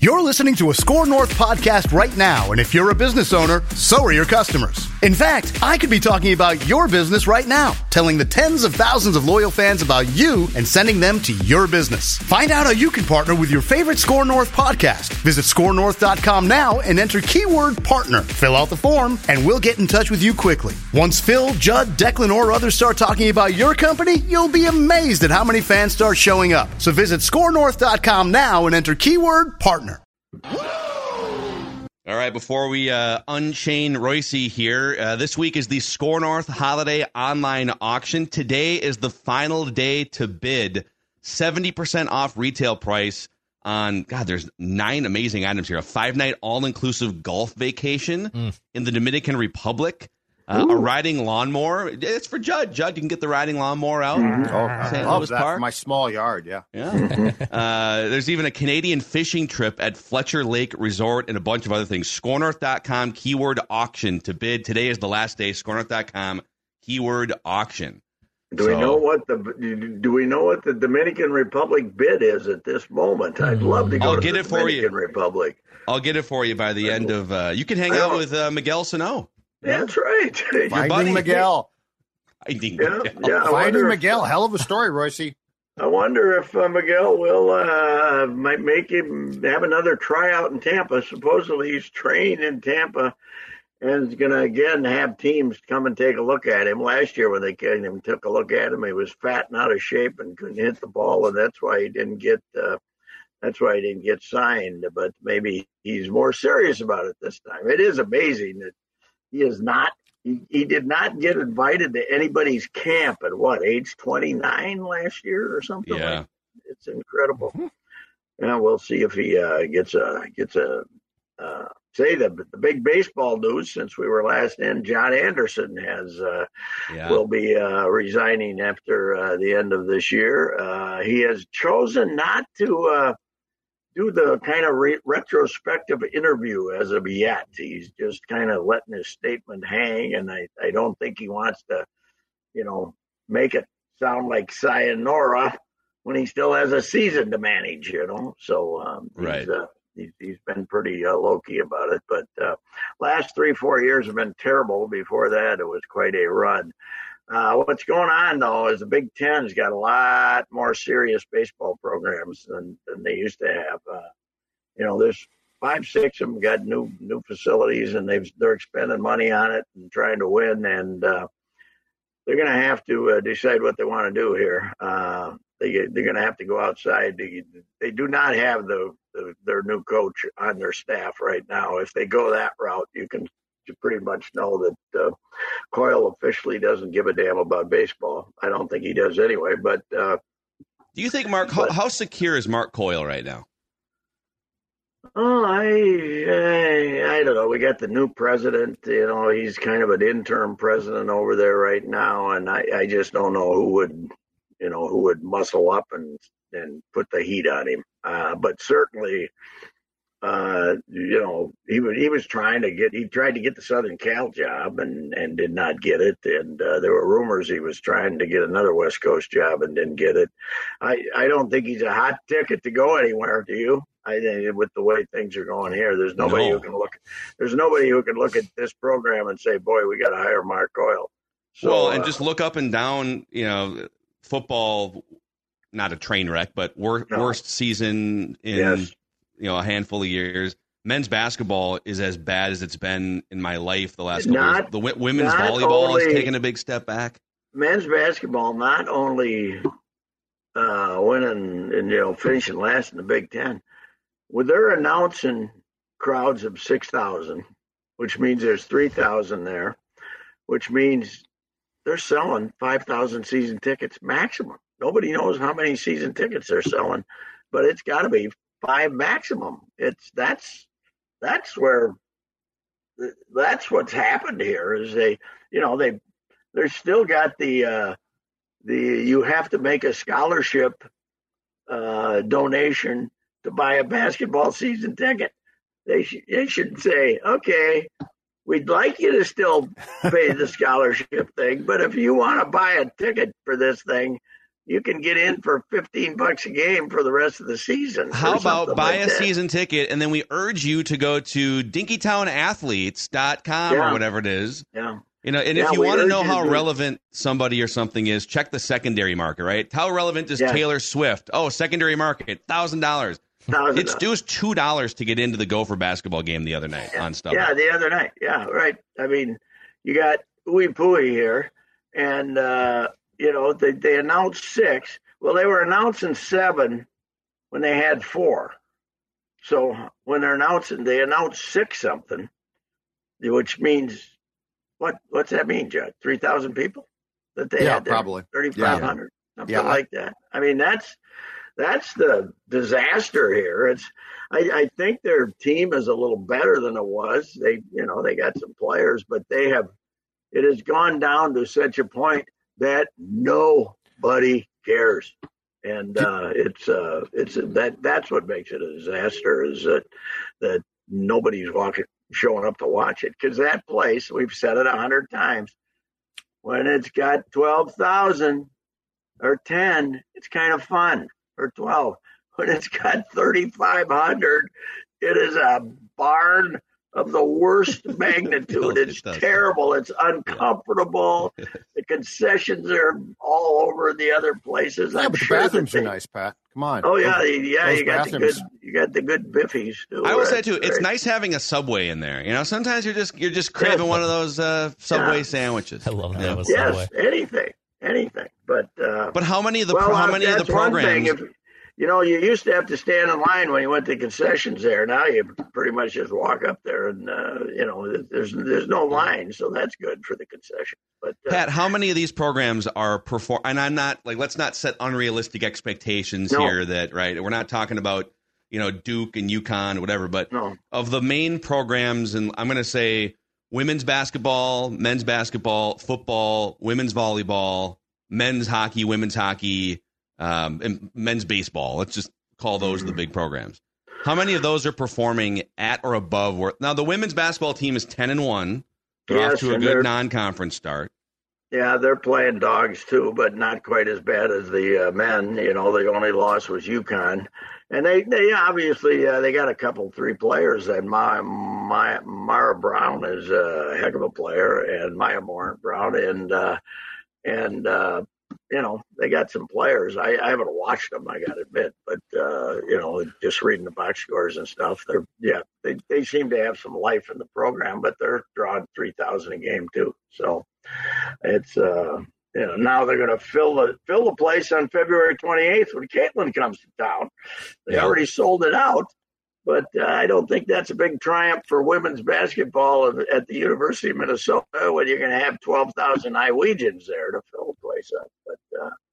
You're listening to a Score North podcast right now, and if you're a business owner, so are your customers. In fact, I could be talking about your business right now, telling the tens of thousands of loyal fans about you and sending them to your business. Find out how you can partner with your favorite Score North podcast. Visit scorenorth.com now and enter keyword partner. Fill out the form, and we'll get in touch with you quickly. Once Phil, Judd, Declan, or others start talking about your company, you'll be amazed at how many fans start showing up. So visit scorenorth.com now and enter keyword partner. All right, before we uh, unchain Reusse here, uh, this week is the Score North Holiday Online Auction. Today is the final day to bid. 70% off retail price on, God, there's nine amazing items here. A five night all inclusive golf vacation in the Dominican Republic. Uh, a riding lawnmower. It's for Judd. Judd, you can get the riding lawnmower out. Oh, I St. love Louis that Park. for my small yard. Yeah. Yeah. uh, there's even a Canadian fishing trip at Fletcher Lake Resort and a bunch of other things. Scorenorth.com keyword auction to bid. Today is the last day. Scorenorth.com keyword auction. Do we know what the do we know what the Dominican Republic bid is at this moment? I'd love to go I'll to get the it for you. Dominican Republic. I'll get it for you by the end of. Uh, you can hang out with uh, Miguel Sano. That's right. buddy. Finding Miguel. Finding Yeah, Miguel. yeah. Finding wonder if- Hell of a story, Reusse. I wonder if uh, Miguel will uh, might make him have another tryout in Tampa. Supposedly he's trained in Tampa and is going to again have teams come and take a look at him. Last year when they came and took a look at him, he was fat and out of shape and couldn't hit the ball, and that's why he didn't get. Uh, that's why he didn't get signed. But maybe he's more serious about it this time. It is amazing that he is not. He, he did not get invited to anybody's camp at what age 29 last year or something. Yeah. Like it's incredible. Yeah, we'll see if he uh, gets a gets a uh, say the the big baseball news since we were last in. John Anderson has uh, Yeah. will be uh, resigning after uh, the end of this year. Uh, he has chosen not to uh, do the kind of re- retrospective interview as of yet. He's just kind of letting his statement hang, and I, I don't think he wants to, you know, make it sound like sayonara when he still has a season to manage, you know. So um, he's, Right. uh, he's, he's been pretty uh, low key about it. But uh, last three, four years have been terrible. Before that, it was quite a run. Uh, what's going on though is the Big Ten's got a lot more serious baseball programs than, than they used to have. Uh, you know, there's five, six of them got new new facilities, and they've they're spending money on it and trying to win, and uh, they're going to have to uh, decide what they want to do here. Uh, they they're going to have to go outside. They, they do not have the, the their new coach on their staff right now. If they go that route, you can you pretty much know that uh, Coyle officially doesn't give a damn about baseball. I don't think he does anyway. But uh, Do you think Mark? How, how secure is Mark Coyle right now? Oh, I, I I don't know. We got the new president. You know, he's kind of an interim president over there right now, and I, I just don't know who would, you know, who would muscle up and and put the heat on him. Uh, but certainly, uh, you know, he was he was trying to get he tried to get the Southern Cal job and and did not get it. And uh, there were rumors he was trying to get another West Coast job and didn't get it. I I don't think he's a hot ticket to go anywhere. Do you? I think with the way things are going here, there's nobody No. who can look. There's nobody who can look at this program and say, "Boy, we got to hire Mark Coyle." So, well, and uh, just look up and down. You know, football, not a train wreck, but wor- No. worst season in Yes. You know a handful of years. Men's basketball is as bad as it's been in my life the last couple years. The women's volleyball only- is taking a big step back. men's basketball not only uh, winning and you know finishing last in the Big Ten, well, they're announcing crowds of six thousand, which means there's three thousand there, which means they're selling five thousand season tickets maximum. Nobody knows how many season tickets they're selling, but it's got to be five maximum. It's that's that's where that's what's happened here is they you know they they're still got the uh the you have to make a scholarship uh donation to buy a basketball season ticket they sh- they should say okay we'd like you to still pay the scholarship thing but if you want to buy a ticket for this thing you can get in for 15 bucks a game for the rest of the season. How about buy like a that. season ticket and then we urge you to go to dinkytownathletes.com Yeah. or whatever it is. Yeah. You know, and Yeah, if you want to know how to- relevant somebody or something is, check the secondary market, right? How relevant is Yeah. Taylor Swift? Oh, secondary market, thousand dollars. Thousand It's due was two dollars to get into the Gopher basketball game the other night on stuff. Yeah, the other night. Yeah, right. I mean, you got Uwe Pui here, and uh, you know they they announced six. Well, they were announcing seven when they had four. So when they're announcing, they announced six something, which means what? What's that mean, Judd? Three thousand people that they Yeah, had there? probably. thirty five hundred, something Yeah. like that. I mean, that's that's the disaster here. It's I, I think their team is a little better than it was. They you know they got some players, but they have it has gone down to such a point that nobody cares. And uh, it's uh, it's that that's what makes it a disaster is that that nobody's walking showing up to watch it because that place we've said it a hundred times when it's got twelve thousand or ten it's kind of fun or twelve when it's got thirty five hundred it is a barn of the worst magnitude. It It's terrible. It's uncomfortable. the concessions are all over the other places. Yeah, I'm but the sure that bathrooms they- are nice, Pat. Come on. Oh yeah, Those- yeah. those You got the good. You got the good biffies too. I will say too, it's great. nice having a subway in there. You know, sometimes you're just you're just craving Yeah. one of those uh, subway Yeah. sandwiches. I love that. Yeah. Yes, Subway. anything, anything. But uh, But how many of the well, how uh, many of the that's one programs? You know, you used to have to stand in line when you went to concessions there. Now you pretty much just walk up there, and uh, you know, there's there's no line, so that's good for the concession. But uh, Pat, how many of these programs are perform? And I'm not like let's not set unrealistic expectations No. here. That right, we're not talking about you know Duke and UConn or whatever. But no, of the main programs, and I'm going to say women's basketball, men's basketball, football, women's volleyball, men's hockey, women's hockey, um, and men's baseball. Let's just call those the big programs. How many of those are performing at or above where now the women's basketball team is ten and one. They're off to a good non-conference start. yeah, they're playing dogs too, but not quite as bad as the uh, men. You know, the only loss was UConn, and they they obviously uh, they got a couple three players. And my my Mara Braun is a heck of a player, and Maya Moore Brown, and uh, and uh, you know they got some players. I, I haven't watched them, I got to admit, but uh, you know, just reading the box scores and stuff, they're yeah, they they seem to have some life in the program, but they're drawing three thousand a game too. So it's uh, you know now they're going to fill the fill the place on February 28th when Caitlin comes to town. They Yeah. already sold it out. But uh, I don't think that's a big triumph for women's basketball at- at the University of Minnesota when you're going to have 12,000 Iwegians there to fill the place up. But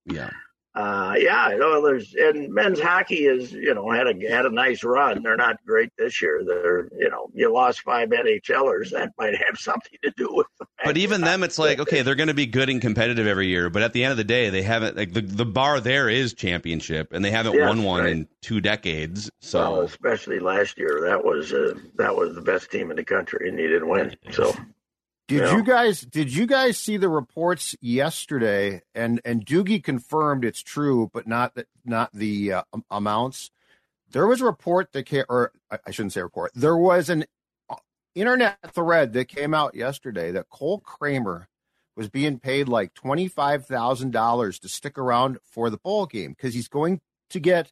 Yeah. uh, yeah, you know, there's and men's hockey is you know had a had a nice run. They're not great this year. They're you know you lost five NHLers. That might have something to do with the But even them, it's like okay, they're going to be good and competitive every year. But at the end of the day, they haven't like the the bar there is championship, and they haven't Yes, won one right. in two decades. So Well, especially last year, that was uh, that was the best team in the country, and he didn't win. So Did Yeah. you guys did you guys see the reports yesterday? And and Doogie confirmed it's true, but not that not the uh, amounts. There was a report that came, or I shouldn't say report. There was an uh, internet thread that came out yesterday that Cole Kramer was being paid like twenty five thousand dollars to stick around for the bowl game because he's going to get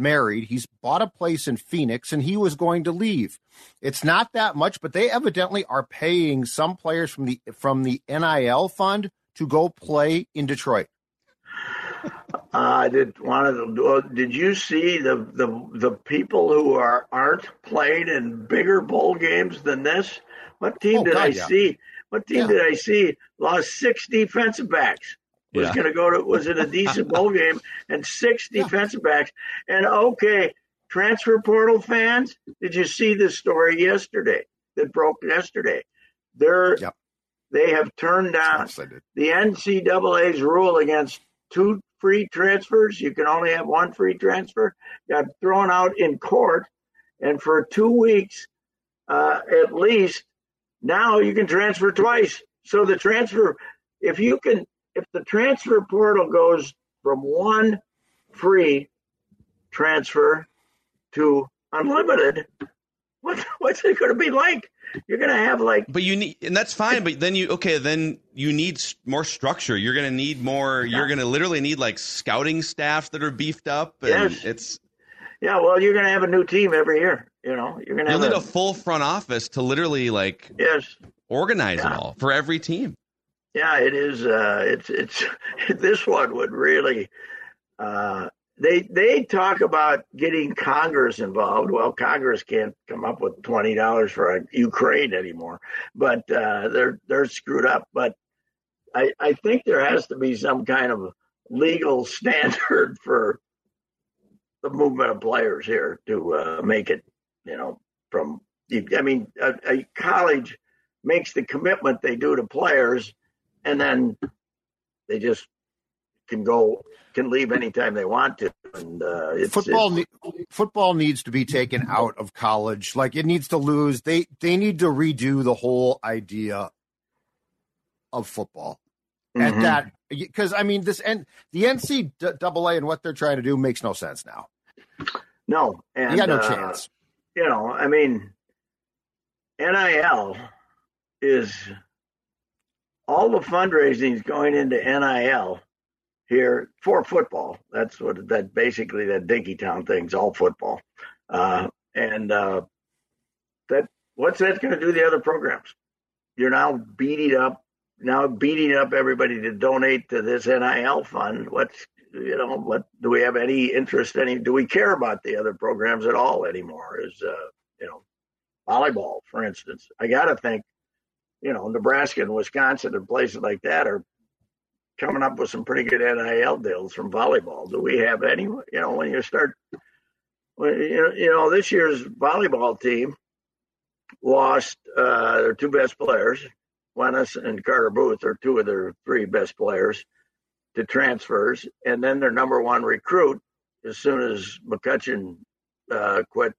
married. He's bought a place in Phoenix and he was going to leave. It's not that much, but they evidently are paying some players from the from the NIL fund to go play in Detroit. I did one of the. uh, Did you see the the the people who are aren't playing in bigger bowl games than this? What team Oh, did God, I yeah. see? What team Yeah. did I see lost six defensive backs? Was Yeah. going to go to was in a decent bowl game and six defensive backs. And okay, transfer portal fans, did you see this story yesterday that broke yesterday? They're Yep. they have turned down Yes, I did. the NCAA's rule against two free transfers. You can only have one free transfer. Got thrown out in court, and for two weeks, uh, at least, now you can transfer twice. So the transfer, if you can, if the transfer portal goes from one free transfer to unlimited, what, what's it going to be like? You're going to have like But you need, and that's fine. But then you, okay, then you need more structure. You're going to need more. You're going to literally need like scouting staff that are beefed up, and Yes. it's yeah. Well, you're going to have a new team every year. You know, you're going to need a full front office to literally like yes. organize it Yeah. all for every team. Yeah, it is. Uh, it's it's this one would really. Uh, they they talk about getting Congress involved. Well, Congress can't come up with twenty dollars for Ukraine anymore, but uh, they're they're screwed up. But I I think there has to be some kind of legal standard for the movement of players here to uh, make it. You know, from I mean, a, a college makes the commitment they do to players and then they just can go can leave anytime they want to. And uh it's, football it's- ne- football needs to be taken out of college. Like it needs to lose. They they need to redo the whole idea of football. At Mhm. that because i mean this and the ncaa and what they're trying to do makes no sense now. No and you got no uh, chance. you know i mean nil is all the fundraising is going into nil here for football. That's what that basically that dinky town thing's all football. Uh and uh that what's that going to do to the other programs? You're now beating up now beating up everybody to donate to this nil fund. What's you know what do we have any interest any do we care about the other programs at all anymore? Is uh you know volleyball for instance. I gotta think you know nebraska and wisconsin and places like that are coming up with some pretty good nil deals from volleyball do we have any you know when you start when you know, you know this year's volleyball team lost uh their two best players Wenaas and Carter Booth are two of their three best players to transfers, and then their number one recruit, as soon as McCutcheon uh, quit,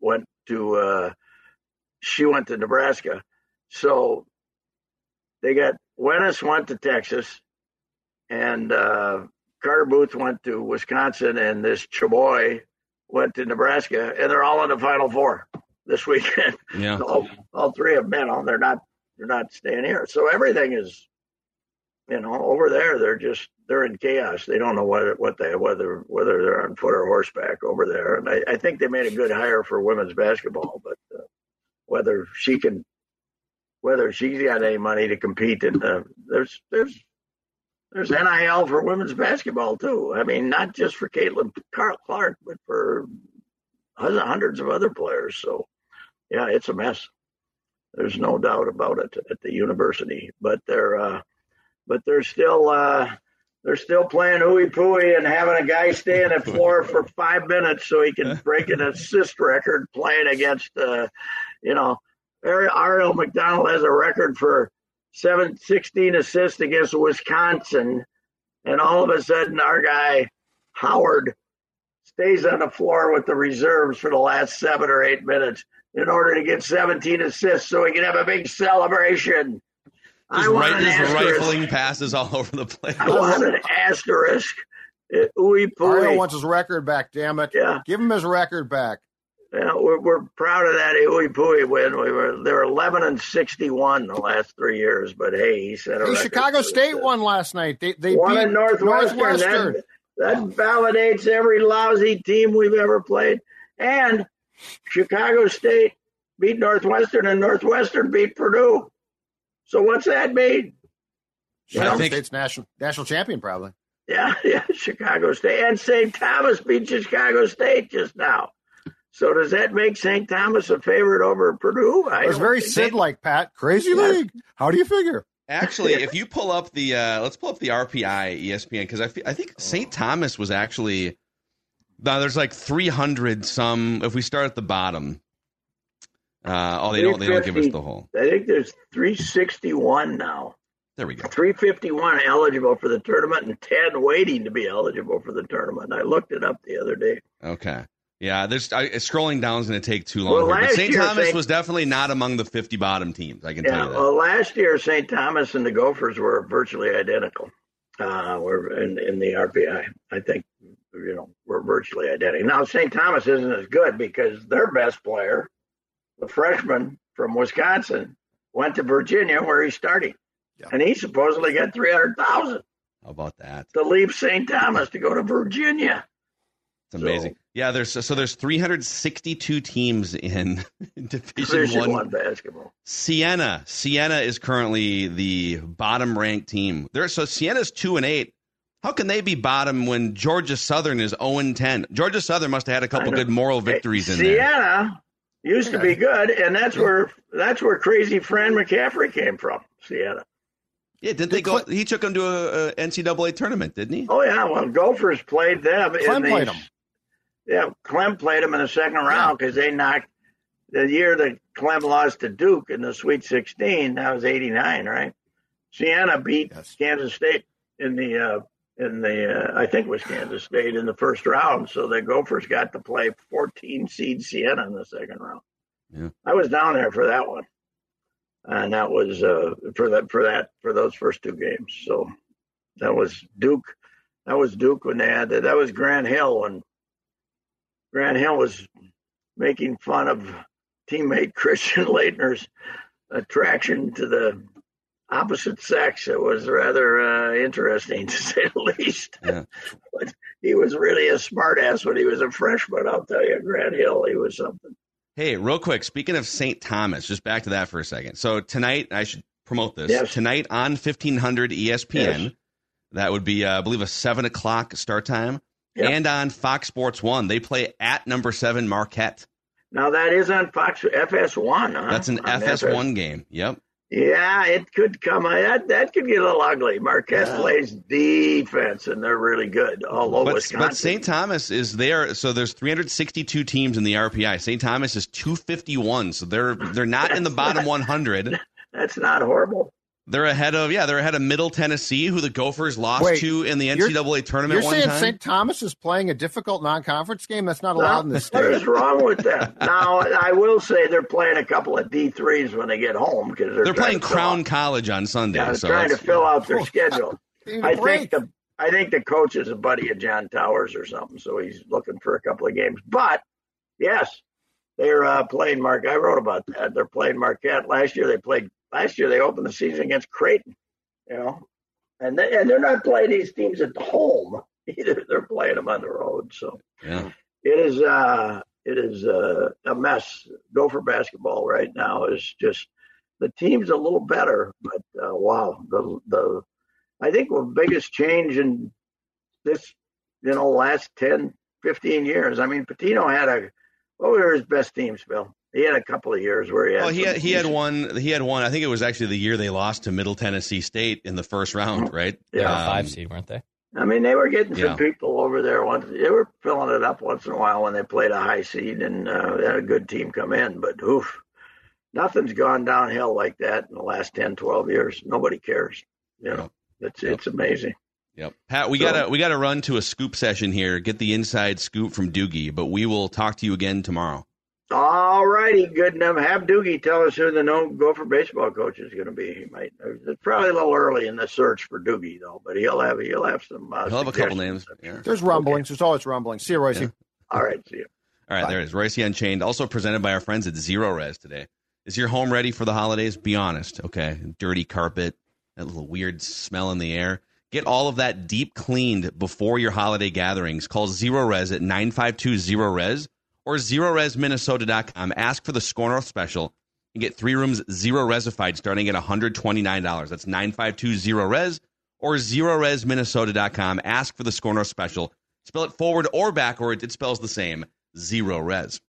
went to uh, she went to Nebraska. So they got Wenaas went to Texas, and uh, Carter Booth went to Wisconsin, and this Chaboy went to Nebraska, and they're all in the Final Four this weekend Yeah. all, all three of them, you know, they're not they're not staying here. So everything is, you know, over there. They're just they're in chaos. They don't know what what they whether whether they're on foot or horseback over there. And I, I think they made a good hire for women's basketball, but uh, whether she can whether she's got any money to compete in the there's there's there's NIL for women's basketball too. I mean, not just for Caitlin Clark, but for hundreds of other players. So, yeah, it's a mess. There's no doubt about it at the university, but they're uh, but they're still uh, they're still playing ooey pooey and having a guy stay on the floor for five minutes so he can break an assist record playing against uh, you know Arriel McDonald has a record for seven, 16 assists against Wisconsin, and all of a sudden our guy Howard stays on the floor with the reserves for the last seven or eight minutes in order to get 17 assists so he can have a big celebration. I Just, want right, just rifling passes all over the place. I want an asterisk. Uh, Ooey Mario pooey. wants his record back damn it Yeah. give him his record back Yeah, we're, we're proud of that Ooey Pooey win. We were they were 11 and 61 the last three years, but hey, he set a hey, chicago state won last night they they One beat in Northwestern. northwestern That, that validates every lousy team we've ever played. And Chicago State beat Northwestern, and Northwestern beat Purdue. So what's that mean? chicago think- state's national national champion probably Yeah, yeah, Chicago State and St. Thomas beat Chicago State just now. So does that make St. Thomas a favorite over Purdue? I it was very think- sid like pat crazy Yeah. league how do you figure Actually, if you pull up the uh, let's pull up the RPI ESPN because I think St. Thomas was actually Now there's like 300 some. If we start at the bottom, uh, oh, they don't. They don't give us the whole. I think there's 361 now. There we go. 351 eligible for the tournament and 10 waiting to be eligible for the tournament. I looked it up the other day. Okay. Yeah, there's I, scrolling down is going to take too long. Well, here, but St. Thomas St. was definitely not among the 50 bottom teams. I can Yeah, tell you that. well, last year St. Thomas and the Gophers were virtually identical. Uh, were in, in the RPI. I think you know we're virtually identical. Now St. Thomas isn't as good because their best player, the freshman from Wisconsin, went to Virginia where he's starting, Yeah. and he supposedly got three hundred thousand How about that? to leave St. Thomas to go to Virginia. It's amazing. So- yeah, there's so there's 362 teams in Division Division One. one basketball. Siena, Siena is currently the bottom ranked team. There, so Siena's two and eight. How can they be bottom when Georgia Southern is 0 and 10? Georgia Southern must have had a couple good moral victories in there. Siena used to be good, and that's where that's where crazy Fran McCaffery came from. Siena. Yeah, didn't they go? He took them to a, a NCAA tournament, didn't he? Oh yeah, well Gophers played them. in Clem the, played 'em. Yeah, Clem played them in the second round because they knocked the year that Clem lost to Duke in the Sweet 16. That was '89, right? Siena beat Yes. Kansas State in the uh, in the uh, I think it was Kansas State in the first round. So the Gophers got to play 14 seed Siena in the second round. Yeah. I was down there for that one, and that was uh, for that for that for those first two games. So that was Duke. That was Duke when they had that. That was Grant Hill when Grant Hill was making fun of teammate Christian Laettner's attraction to the opposite sex. It was rather uh, interesting to say the least. Yeah. but he was really a smartass when he was a freshman. I'll tell you, Grant Hill, he was something. Hey, real quick, speaking of St. Thomas, just back to that for a second. So tonight, I should promote this. Yes. Tonight on E 1500 ESPN, Yes. that would be, uh, I believe, a 7 o'clock start time. Yep. And on Fox Sports 1, they play at number 7 Marquette. Now that is on Fox FS1. Huh? That's an On FS1 game. Yep. Yeah, it could come. Uh, that that could get a little ugly. Marquette Yeah. plays defense, and they're really good. Although But, Wisconsin, but St. Thomas is there. So there's 362 teams in the RPI. St. Thomas is 251. So they're they're not in the bottom 100. that's not horrible. They're ahead of yeah. They're ahead of Middle Tennessee, who the Gophers lost Wait, to in the you're- NCAA tournament You're one saying. St. Thomas is playing a difficult non-conference game? That's not allowed in the state. What is wrong with that? now, I will say they're playing a couple of D threes when they get home because they're, They're playing Crown out- College on Sunday. Yeah, they're so trying to fill out their schedule. Need a I break. think the I think the coach is a buddy of John Tauer's or something, so he's looking for a couple of games. But yes, they're uh, playing Mark. I wrote about that. They're playing Marquette. Last year they played. Last year they opened the season against Creighton. You know, and they, and they're not playing these teams at home either. They're playing them on the road. So yeah. it is uh it is uh, a mess. Gopher basketball right now is just the team's a little better, but uh, wow, the the I think the biggest change in this you know last 10, 15 years. I mean, Pitino had a what were his best teams, Bill? He had a couple of years where he had. Well, he had, he had one. He had one. I think it was actually the year they lost to Middle Tennessee State in the first round, right? Yeah. Um, five seed, weren't they? I mean, they were getting Yeah. some people over there. Once they were filling it up once in a while when they played a high seed and uh, they had a good team come in. But oof, nothing's gone downhill like that in the last 10, 12 years. Nobody cares. You know, it's Yep. it's amazing. Yep. Pat, we So- gotta we gotta run to a scoop session here. Get the inside scoop from Doogie, but we will talk to you again tomorrow. All righty, good enough. Have Doogie tell us who the no Gopher baseball coach is going to be. He might. It's probably a little early in the search for Doogie though, but he'll have he'll have some. Uh, He'll have a couple names. Yeah. There's rumblings. There's always rumblings. See you, Reusse. Yeah. All right, see you. All right, Bye. there it is. Reusse Unchained, also presented by our friends at Zerorez today. Is your home ready for the holidays? Be honest, okay? Dirty carpet, that little weird smell in the air. Get all of that deep cleaned before your holiday gatherings. Call Zerorez at 952 Zerorez or ZeroResMinnesota.com. Ask for the Score North special and get three rooms zero resified starting at $129. That's 952 Zerorez or ZeroResMinnesota.com. Ask for the Score North special. Spell it forward or backward, it spells the same. Zerorez.